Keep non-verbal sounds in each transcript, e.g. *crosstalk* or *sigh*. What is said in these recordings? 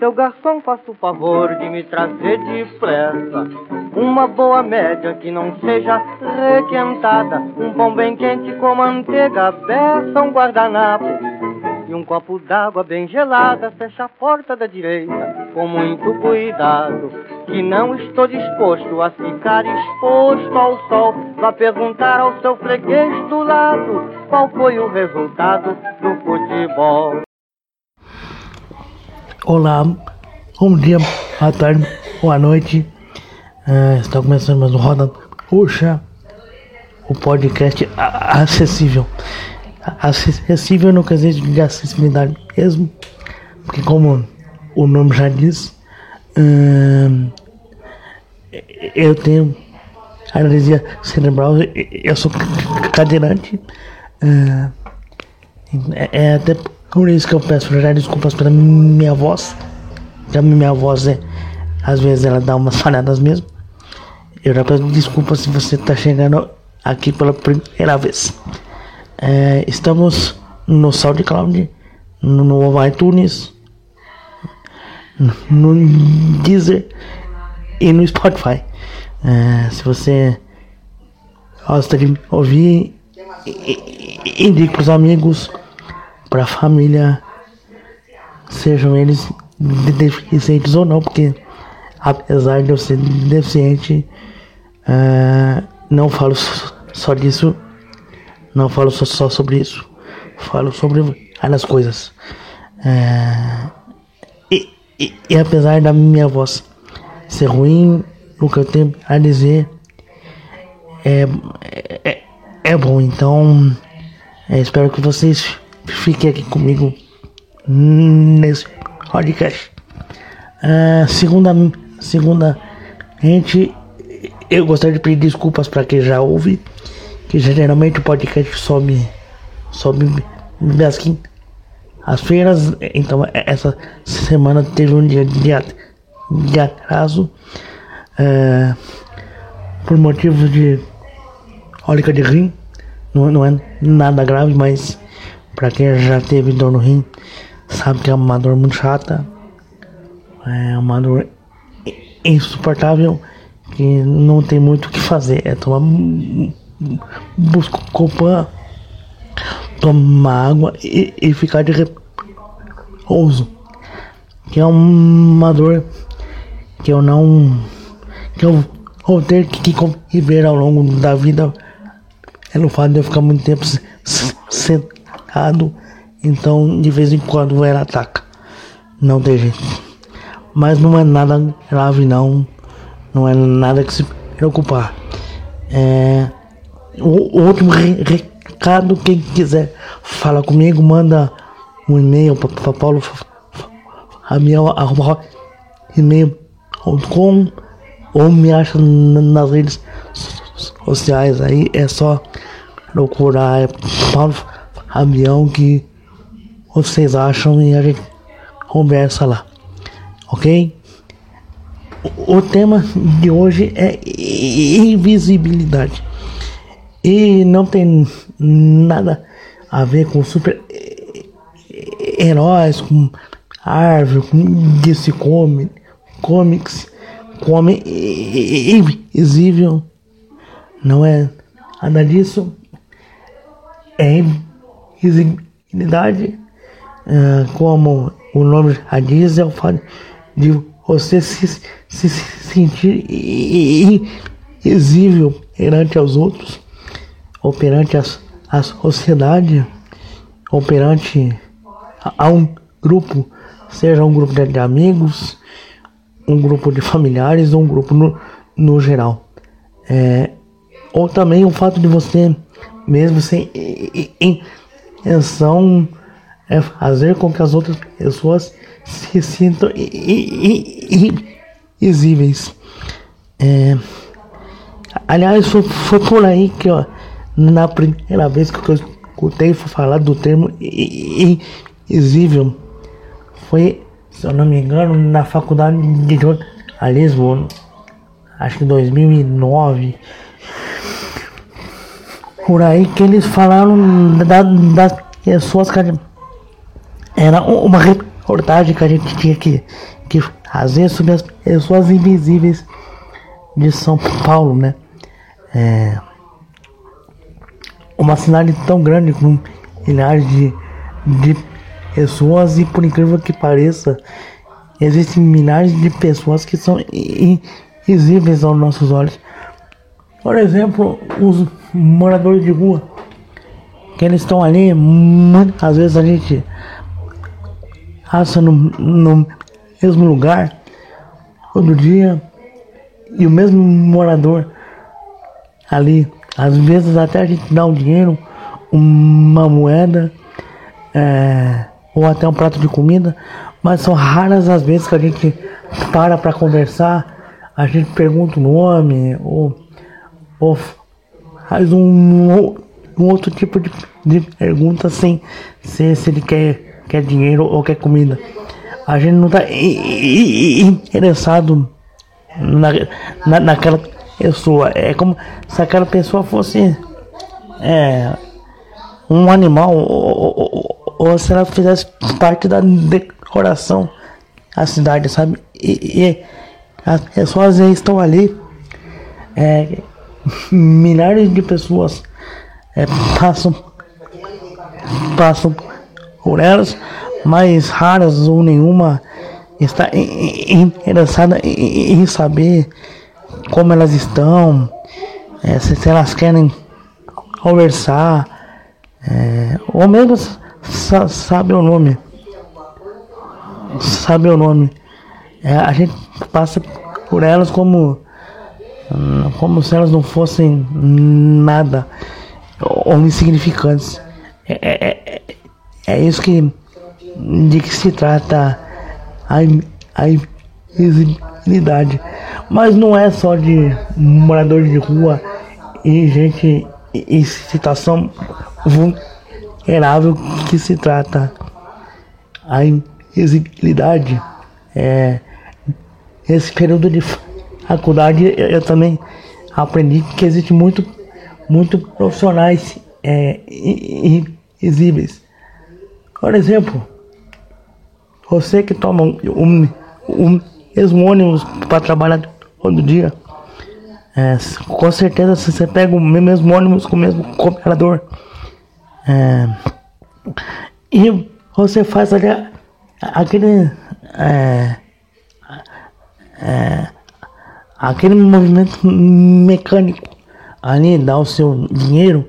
Seu garçom, faça o favor de me trazer depressa uma boa média que não seja requentada, um pão bem quente com manteiga, beça, um guardanapo e um copo d'água bem gelada. Fecha a porta da direita com muito cuidado, que não estou disposto a ficar exposto ao sol. Vá perguntar ao seu freguês do lado qual foi o resultado do futebol. Olá, bom dia, boa tarde, boa noite. Uh, está começando mais um Roda Puxa, o podcast acessível. Acessível no quesito de acessibilidade mesmo, porque como o nome já diz, uh, eu tenho anestesia cerebral, eu sou cadeirante. Uh, é até por isso que eu peço já desculpas pela minha voz. Já minha voz é. Às vezes ela dá umas *laughs* falhadas mesmo. Eu já peço desculpas se você está chegando aqui pela primeira vez. É, estamos no SoundCloud, no, no iTunes, no Deezer e no Spotify. É, se você gosta de ouvir, indique para os amigos para a família, sejam eles deficientes ou não, porque apesar de eu ser deficiente, uh, não falo só disso, não falo só, só sobre isso, falo sobre várias coisas. Uh, e, e, e, apesar da minha voz ser ruim, o que eu tenho a dizer é, é, é bom, então é, espero que vocês fique aqui comigo nesse podcast. Uh, segunda, segunda, gente, eu gostaria de pedir desculpas para quem já ouve, que geralmente o podcast sobe, sobe as as feiras, então essa semana teve um dia de, de atraso uh, por motivos de ólica de rim, não, não é nada grave, mas Pra quem já teve dor no rim, sabe que é uma dor muito chata. É uma dor insuportável que não tem muito o que fazer. É tomar buscopan, tomar água e, e ficar de repouso. Que é uma dor que eu não. que eu vou ter que conviver ao longo da vida. É no fato de eu ficar muito tempo sentado errado, então de vez em quando ela ataca. Não tem jeito. Mas não é nada grave não, não é nada que se preocupar. É, o, último re, recado, quem quiser falar comigo, manda um e-mail para Paulo e-mail.com ou me acha nas redes sociais aí, é só procurar é Paulo avião que vocês acham e a gente conversa lá, ok? O tema de hoje é invisibilidade e não tem nada a ver com super heróis, com árvore, com DC Comics, com homem invisível, não é nada disso. É visibilidade, uh, como o nome já diz, é o fato de você se, se, se sentir invisível perante aos outros, ou perante as, a sociedade, ou perante a, a um grupo, seja um grupo de, de amigos, um grupo de familiares ou um grupo no, no geral. É, ou também o fato de você mesmo sem intenção é fazer com que as outras pessoas se sintam invisíveis. É, aliás, foi, foi, por aí que ó, na primeira vez que eu escutei falar do termo invisível foi, se eu não me engano, na faculdade de jornalismo, acho que 2009 por aí que eles falaram da, das pessoas que era uma reportagem que a gente tinha que, que fazer sobre as pessoas invisíveis de São Paulo, né? É uma cidade tão grande com milhares de, de pessoas e por incrível que pareça, existem milhares de pessoas que são invisíveis aos nossos olhos. Por exemplo, os moradores de rua, que eles estão ali, às vezes a gente passa no, no mesmo lugar todo dia e o mesmo morador ali, às vezes até a gente dá um dinheiro, uma moeda é, ou até um prato de comida, mas são raras as vezes que a gente para para conversar, a gente pergunta o nome ou, ou faz um, um outro tipo de, de pergunta sem se, se ele quer, quer dinheiro ou quer comida. A gente não está interessado na, na, naquela pessoa. É como se aquela pessoa fosse é, um animal ou, ou, ou, se ela fizesse parte da decoração da cidade, sabe? E, e as pessoas estão ali, é, milhares de pessoas é, passam, passam por elas, mas raras ou nenhuma está interessada em saber como elas estão, é, se, se, elas querem conversar, é, ou mesmo sa, sabe o nome. Sabe o nome. É, a gente passa por elas como como se elas não fossem nada ou insignificantes. É, é, é, é isso que de que se trata a, a invisibilidade. Mas não é só de moradores de rua e gente em situação vulnerável que se trata. A invisibilidade é esse período de faculdade eu também aprendi que existe muito muito profissionais é, invisíveis. Por exemplo, você que toma um, um mesmo ônibus para trabalhar todo dia. É, com certeza se você pega o mesmo ônibus com o mesmo cooperador é, e você faz aquele é, é, aquele movimento mecânico ali dá o seu dinheiro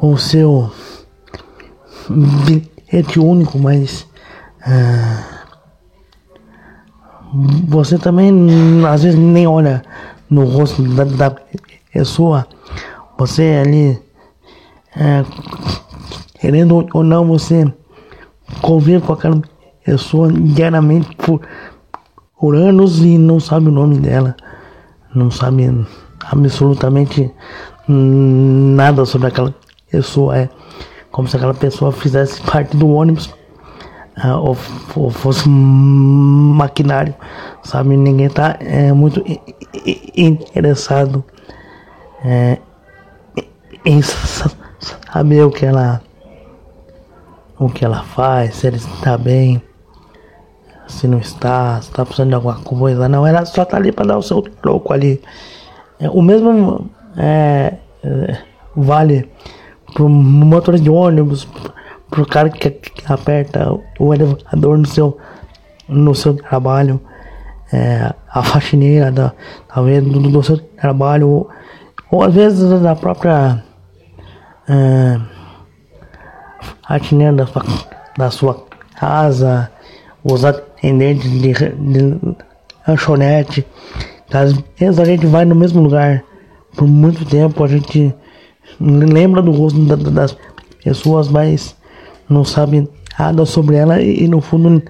o seu bilhete único mas é, você também às vezes nem olha no rosto da, da pessoa. Você ali, é, querendo ou não, você convive com aquela pessoa diariamente por, por anos e não sabe o nome dela. Não sabe absolutamente nada sobre aquela pessoa. É como se aquela pessoa fizesse parte do ônibus uh, ou, ou, fosse maquinário, sabe? Ninguém está é, muito interessado é, em saber o que ela o que ela faz, se ele está bem, se não está, se está precisando de alguma coisa. Não, ela só está ali para dar o seu troco ali. É, o mesmo é, é, vale para o motorista de ônibus, pro cara que, que aperta o elevador no seu, no seu trabalho, é, a faxineira da, talvez do, do seu trabalho, ou, às vezes da própria é, faxineira da sua, da sua casa, os atendentes de, de lanchonete. Às vezes a gente vai no mesmo lugar por muito tempo, a gente lembra do rosto das pessoas, mas não sabe nada sobre ela e, no fundo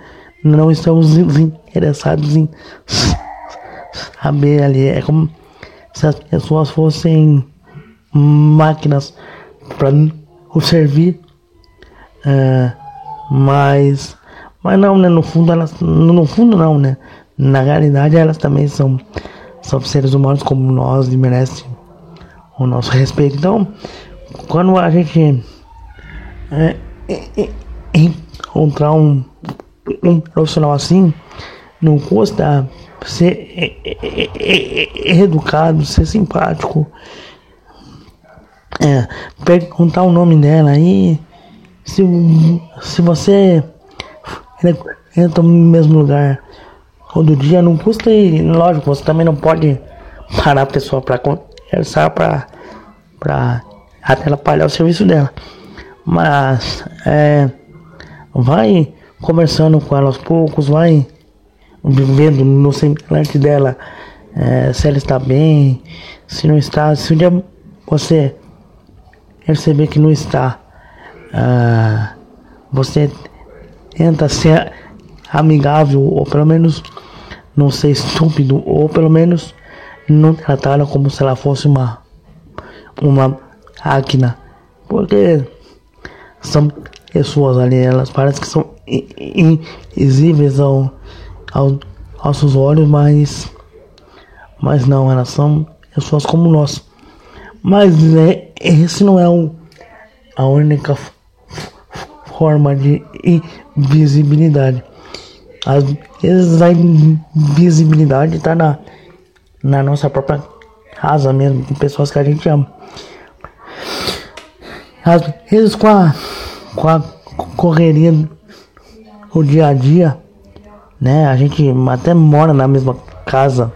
não estamos interessados em *laughs* saber ali. É como se as pessoas fossem máquinas para nos servir, uh, mas, mas não, né? No fundo elas, no fundo não, né? Na realidade elas também são, são seres humanos como nós e merecem o nosso respeito. Então, quando a gente é, encontrar um um profissional assim, não custa ser educado, ser simpático, é, perguntar o nome dela aí. Se, se você entra no mesmo lugar todo dia, não custa e lógico, você também não pode parar a pessoa para conversar para para atrapalhar o serviço dela. Mas é, vai conversando com ela aos poucos, vai vendo no semblante dela é, se ela está bem, se não está, se um dia você perceber que não está, ah, você tenta ser amigável ou pelo menos não ser estúpido ou pelo menos não tratá-la como se ela fosse uma uma máquina. Porque são pessoas ali elas parecem que são invisíveis ao, ao, aos seus olhos mas mas não elas são pessoas como nós. Mas é, esse não é o, a única forma de invisibilidade às vezes a invisibilidade está na, na nossa própria casa mesmo, com pessoas que a gente ama. Às vezes com a, com a correria do dia a dia, né? A gente até mora na mesma casa,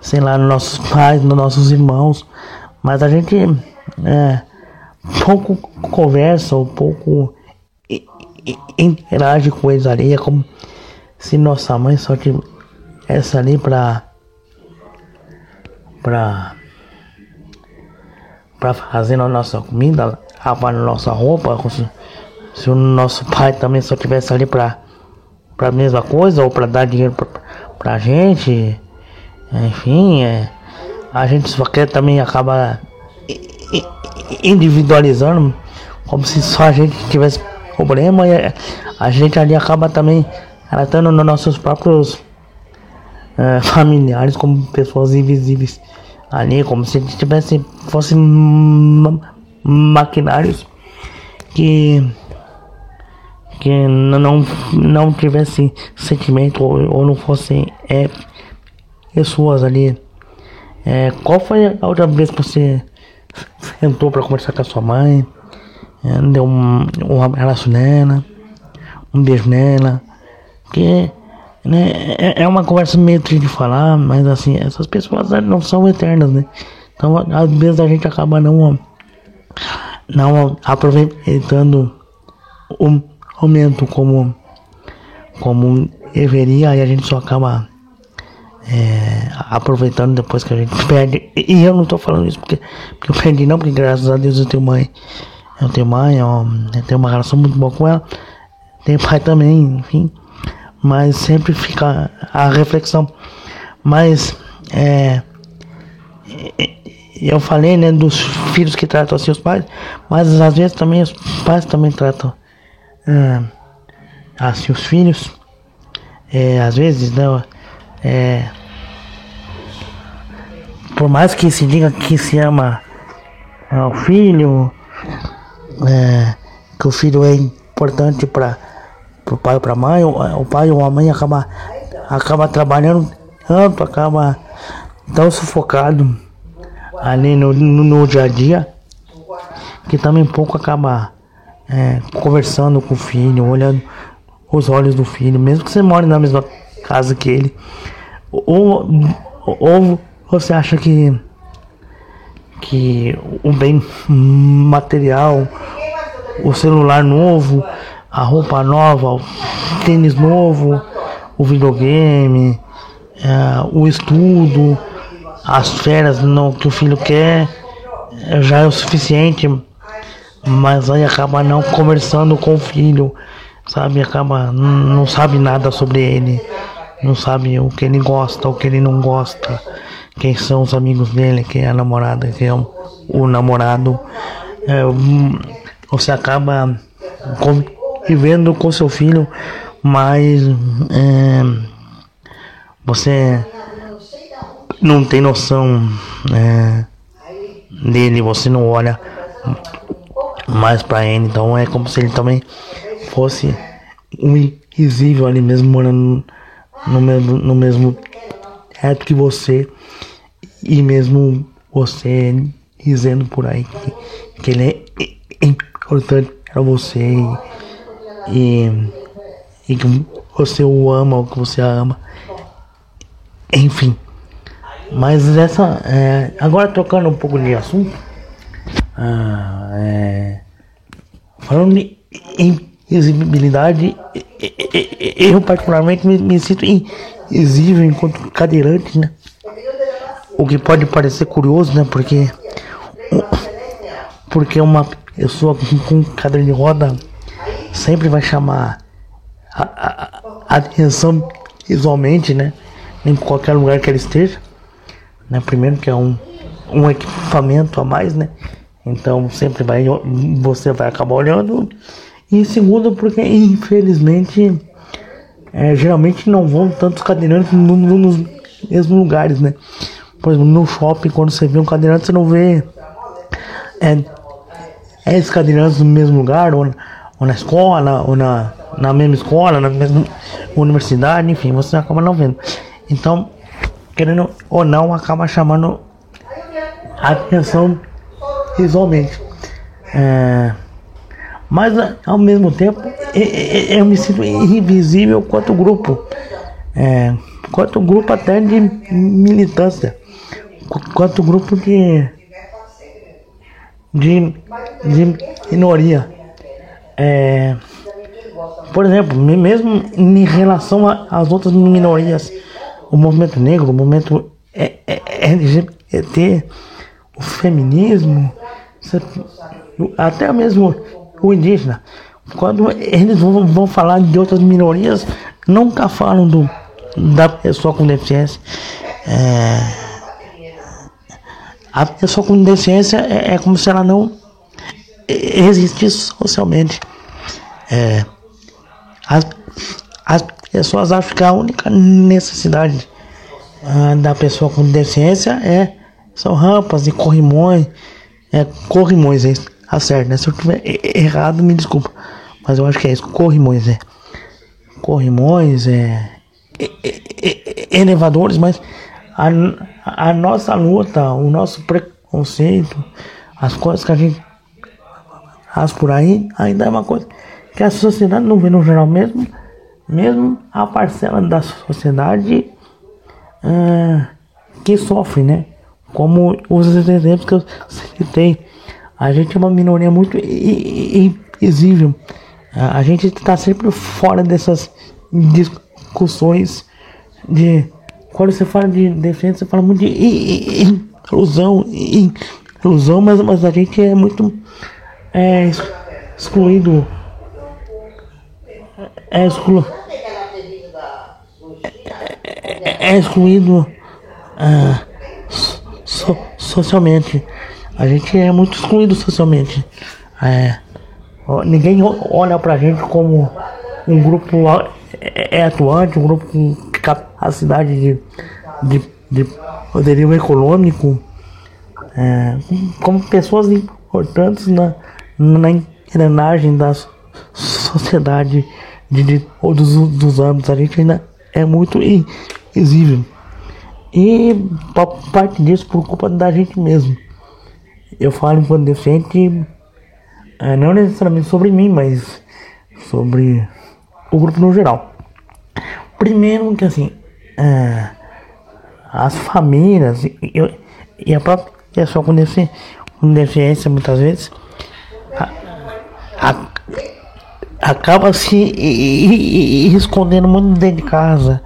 sei lá, nos nossos pais, nos nossos irmãos, mas a gente é, pouco conversa ou pouco interage com eles ali, é como se nossa mãe só tivesse ali pra. pra. pra fazer a nossa comida, lavar nossa roupa, se, se o nosso pai também só tivesse ali pra. pra mesma coisa, ou pra dar dinheiro pra, pra gente, enfim, é, a gente só quer também acaba individualizando, como se só a gente tivesse problema e a gente ali acaba também tratando nos nossos próprios é, *laughs* familiares como pessoas invisíveis ali, como se tivesse fossem maquinários que que não não tivesse sentimento ou, ou não fossem é, pessoas ali. É, qual foi a outra vez que você sentou para conversar com a sua mãe? É, deu um, um abraço nela, um beijo nela, porque né, é, é uma conversa meio triste de falar, mas assim, essas pessoas não são eternas, né? Então às vezes a gente acaba não, não aproveitando o momento como, como deveria e a gente só acaba é, aproveitando depois que a gente perde. E eu não tô falando isso porque, porque eu perdi não, porque graças a Deus eu tenho mãe. Eu tenho mãe, eu, tenho uma relação muito boa com ela. Tenho pai também, enfim mas sempre fica a reflexão. Mas é, eu falei né dos filhos que tratam assim os pais, mas às vezes também os pais também tratam é, assim os filhos. É, às vezes né, é, por mais que se diga que se ama ao filho, é, que o filho é importante para pro pai ou pra mãe, o pai ou a mãe acaba, acaba trabalhando tanto, acaba tão sufocado ali no, no, no dia a dia, que também pouco acaba é, conversando com o filho, olhando os olhos do filho, mesmo que você mora na mesma casa que ele. Ou, ou você acha que, que o bem material, o celular novo, a roupa nova, o tênis novo, o videogame, é, o estudo, as férias no, que o filho quer, é, já é o suficiente, mas aí acaba não conversando com o filho, sabe? Acaba, não sabe nada sobre ele, não sabe o que ele gosta, o que ele não gosta, quem são os amigos dele, quem é a namorada, quem é o, namorado. É, você acaba vivendo com seu filho, mas é, você não tem noção é, dele, você não olha mais para ele, então é como se ele também fosse um invisível ali mesmo morando no mesmo, no mesmo que você e mesmo você dizendo por aí que, que ele é importante para você e, e, que você o ama ou que você a ama. Enfim. Mas essa. É, agora trocando um pouco de assunto. Ah, é, falando de invisibilidade, eu particularmente me, me sinto invisível enquanto cadeirante, né? O que pode parecer curioso, né? Porque porque uma pessoa com, cadeira de roda sempre vai chamar a, a, a atenção visualmente, né? Em qualquer lugar que ela esteja, né? Primeiro que é um, um equipamento a mais, né? Então sempre vai você vai acabar olhando. E segundo porque infelizmente é, geralmente não vão tantos cadeirantes no, no, nos mesmos lugares, né? Por exemplo, no shopping quando você vê um cadeirante você não vê é, é esses cadeirantes no mesmo lugar, ou, ou na escola, ou na, na mesma escola, na mesma universidade, enfim, você acaba não vendo. Então, querendo ou não, acaba chamando atenção visualmente. É, mas ao mesmo tempo eu me sinto invisível quanto grupo, é, quanto grupo até de militância, quanto grupo de de, de minoria. É, por exemplo, mesmo em relação às outras minorias, o movimento negro, o movimento LGBT, o feminismo, até mesmo o indígena, quando eles vão, vão falar de outras minorias, nunca falam do, da pessoa com deficiência. É, a pessoa com deficiência é, é como se ela não existisse socialmente. É, as, as pessoas acham que a única necessidade ah, da pessoa com deficiência é são rampas e corrimões. É, corrimões, é isso. Tá certo, né? Se eu estiver errado, me desculpa. Mas eu acho que é isso. Corrimões, é. Corrimões, é. Elevadores, mas a, a nossa luta, o nosso preconceito, as coisas que a gente faz por aí, ainda é uma coisa que a sociedade não vê no geral mesmo, mesmo a parcela da sociedade uh, que sofre, né? Como os exemplos que eu citei. A gente é uma minoria muito invisível. A gente está sempre fora dessas discussões de quando você fala de defesa, você fala muito de inclusão, inclusão, mas, mas a gente é muito é, excluído. É, exclu, é, é excluído é, so, socialmente. A gente é muito excluído socialmente. É, ninguém olha pra gente como um grupo é, é atuante, um grupo capacidade de, de, de poderio econômico, é, como pessoas importantes na, na engrenagem da sociedade de, de todos os âmbitos. A gente ainda é muito invisível. E parte disso por culpa da gente mesmo. Eu falo enquanto deficiente, é, não necessariamente sobre mim, mas sobre o grupo no geral. Primeiro que assim, é, as famílias e, e, a própria pessoa com deficiência, com deficiência muitas vezes a, a, acaba se e, e, escondendo muito dentro de casa,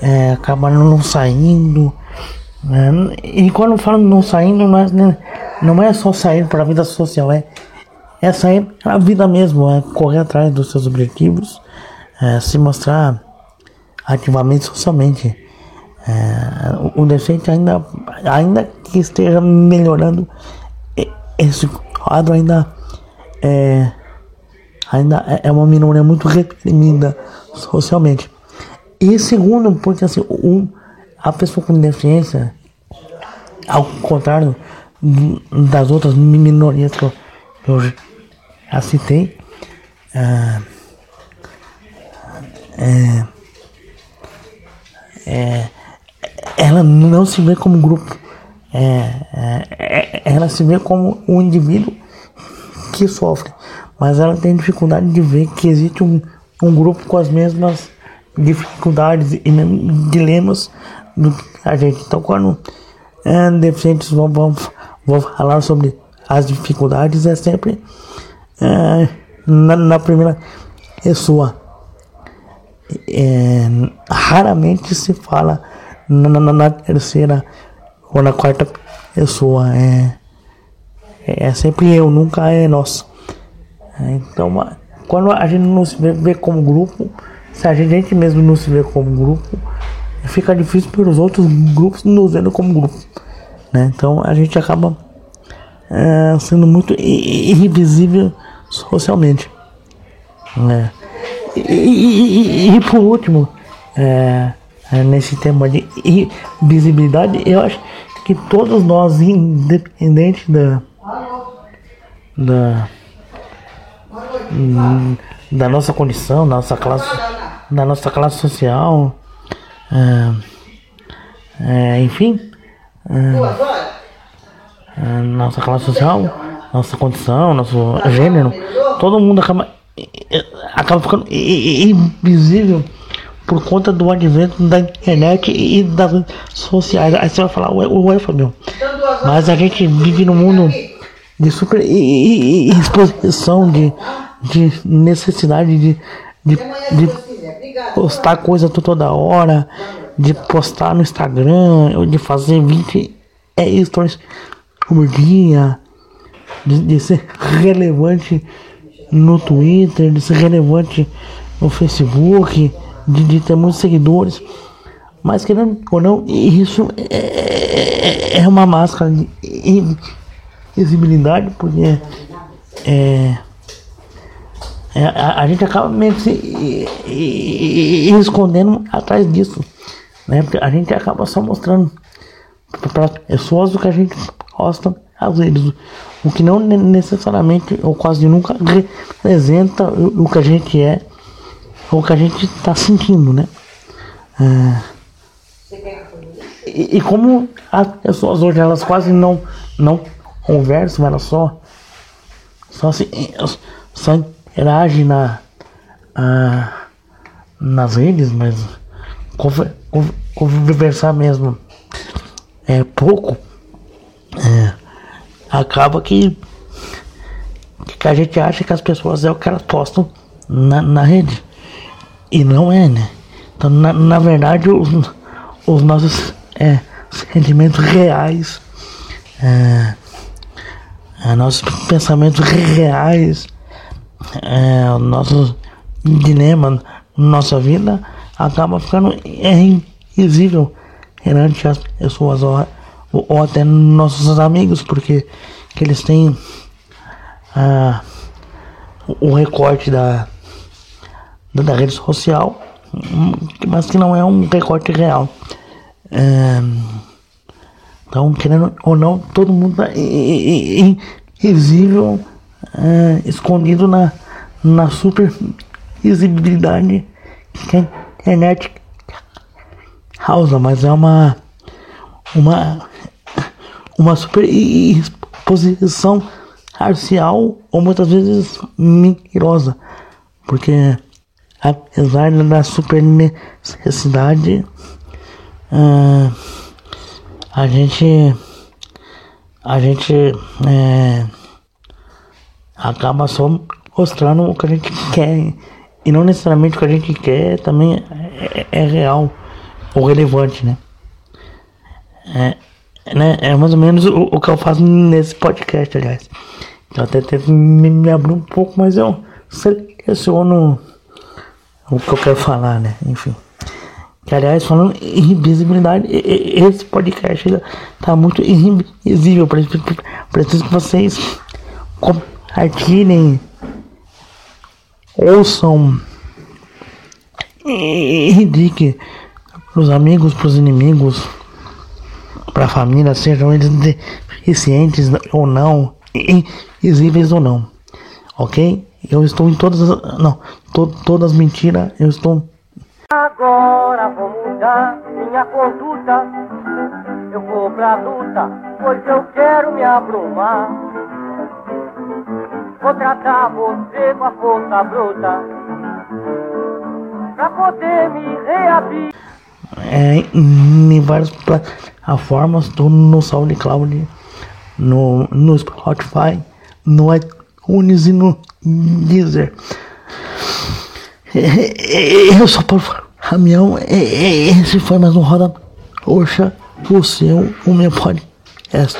é, acaba não saindo. Né? E quando eu falo não saindo, não é, não é só sair para a vida social, é, é sair para a vida mesmo, é correr atrás dos seus objetivos, é, se mostrar ativamente socialmente. É, o, deficiente ainda, ainda que esteja melhorando, esse quadro ainda é, ainda é, é uma minoria muito reprimida socialmente. E segundo, porque assim, um, a pessoa com deficiência, ao contrário das outras minorias que eu, eu já citei, é, é, é, ela não se vê como grupo, é, é, é, ela se vê como um indivíduo que sofre, mas ela tem dificuldade de ver que existe um, um grupo com as mesmas dificuldades e dilemas do que a gente. Então, quando é, deficientes vão, vão, vão falar sobre as dificuldades, é sempre é, na, na, primeira pessoa. É, raramente se fala na, na, na, terceira ou na quarta pessoa. É, é sempre eu, nunca é nós. É, então, quando a gente não se vê, vê como grupo, se a gente mesmo não se vê como grupo, fica difícil para os outros grupos nos vendo como grupo. Né? Então a gente acaba é, sendo muito irrevisível socialmente. Né? E, e, por último, é, é, nesse tema de invisibilidade, eu acho que todos nós, independente da, da, da nossa condição, nossa classe, da nossa classe social, é, é, enfim, é, é, nossa classe social, nossa condição, nosso gênero, todo mundo acaba, acaba ficando invisível por conta do advento da internet e das redes sociais. Aí você vai falar, ué, ué Fabio, mas a gente vive num mundo de super exposição, de, de necessidade de, de, de postar coisa toda hora, de postar no Instagram, de fazer 20 é, stories por dia, de, de ser relevante no Twitter, de ser relevante no Facebook, de, de ter muitos seguidores. Mas querendo ou não, isso é, é, é uma máscara de invisibilidade, porque é, é, a, a, gente acaba meio se e, e, e, escondendo atrás disso. Né? Porque a gente acaba só mostrando para pessoas o que a gente posta às vezes. O que não necessariamente ou quase nunca representa o, que a gente é ou o que a gente está sentindo, né? É, e, e, como as pessoas hoje elas quase não, não conversam, elas só, só, se, só interage na, ah, nas redes, mas conversar mesmo é pouco, é, acaba que, que a gente acha que as pessoas é o que elas postam na, na rede. E não é, né? Então, na, na verdade, os, os nossos é, sentimentos reais, é, é, nossos pensamentos reais, é, o nosso dilema, nossa vida, acaba ficando invisível perante as pessoas ou, ou, até nossos amigos, porque que eles têm ah, o recorte da, da rede social, mas que não é um recorte real. É, então, querendo ou não, todo mundo é invisível é, escondido na, na super visibilidade que a internet causa, mas é uma uma uma super exposição parcial ou muitas vezes mentirosa, porque apesar da super necessidade uh, a gente a gente é, acaba só mostrando o que a gente quer. E não necessariamente o que a gente quer também é, é real ou relevante, né? É, né? é mais ou menos o, o, que eu faço nesse podcast, aliás. Eu até tento me, me abrir um pouco, mas eu seleciono o que eu quero falar, né? Enfim. Que, aliás, falando em visibilidade, esse podcast tá muito invisível. Preciso que vocês compartilhem, ouçam e indiquem pros amigos, pros inimigos, pra família, sejam eles deficientes ou não, invisíveis ou não. Ok? Eu estou em todas as. Não, to, todas mentiras, eu estou Agora vou mudar minha conduta. Eu vou pra luta, pois eu quero me abrumar. Vou tratar você com a força bruta. Pra poder me reabrir. É, em várias plataformas, tô no SoundCloud, no, no Spotify, no iTunes e no Deezer. Eu sou Paulo Ramião, esse foi mais um Roda Oxa, o seu, o meu podcast.